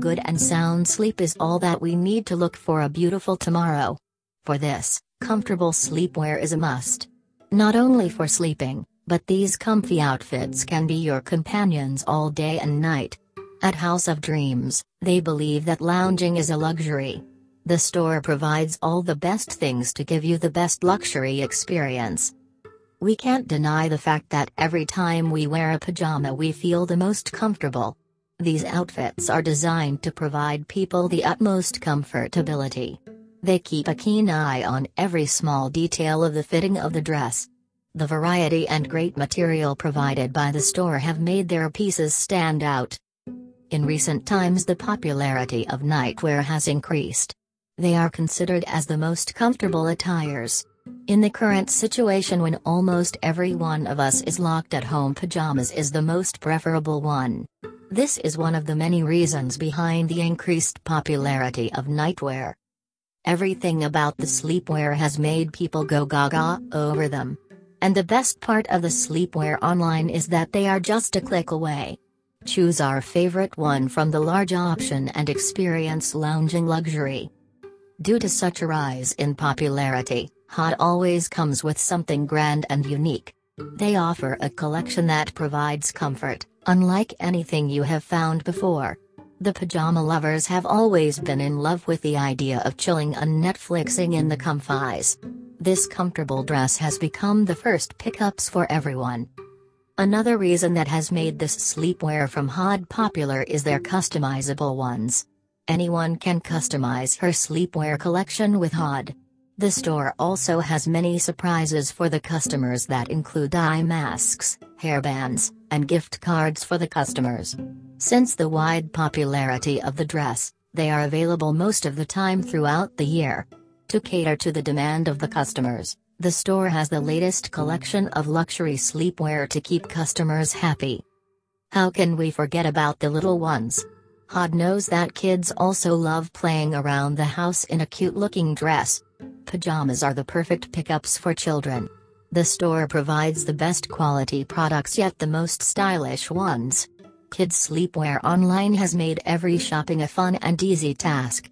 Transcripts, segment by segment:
good and sound sleep is all that we need to look for a beautiful tomorrow. For this, comfortable sleepwear is a must. Not only for sleeping, but these comfy outfits can be your companions all day and night. At House of Dreams, they believe that lounging is a luxury. The store provides all the best things to give you the best luxury experience. We can't deny the fact that every time we wear a pajama we feel the most comfortable. These outfits are designed to provide people the utmost comfortability. They keep a keen eye on every small detail of the fitting of the dress. The variety and great material provided by the store have made their pieces stand out. In recent times the popularity of nightwear has increased. They are considered as the most comfortable attires. In the current situation when almost every one of us is locked at home pajamas is the most preferable one. This is one of the many reasons behind the increased popularity of nightwear. Everything about the sleepwear has made people go gaga over them. And the best part of the sleepwear online is that they are just a click away. Choose our favorite one from the large option and experience lounging luxury. Due to such a rise in popularity, Hod always comes with something grand and unique. They offer a collection that provides comfort, unlike anything you have found before. The pajama lovers have always been in love with the idea of chilling and Netflixing in the comfies. This comfortable dress has become the first pickups for everyone. Another reason that has made this sleepwear from Hod popular is their customizable ones. Anyone can customize her sleepwear collection with Hod. The store also has many surprises for the customers that include eye masks, hairbands, and gift cards for the customers. Since the wide popularity of the dress, they are available most of the time throughout the year. To cater to the demand of the customers, the store has the latest collection of luxury sleepwear to keep customers happy. How can we forget about the little ones? Hod knows that kids also love playing around the house in a cute looking dress. Pajamas are the perfect pickups for children. The store provides the best quality products yet the most stylish ones. Kids Sleepwear Online has made every shopping a fun and easy task.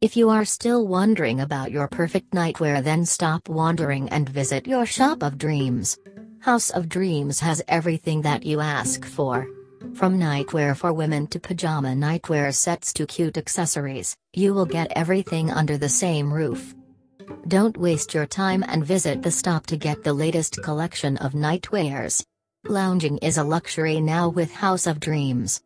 If you are still wondering about your perfect nightwear then stop wandering and visit your shop of dreams. House of Dreams has everything that you ask for. From nightwear for women to pajama nightwear sets to cute accessories, you will get everything under the same roof. Don't waste your time and visit the stop to get the latest collection of nightwears. Lounging is a luxury now with House of Dreams.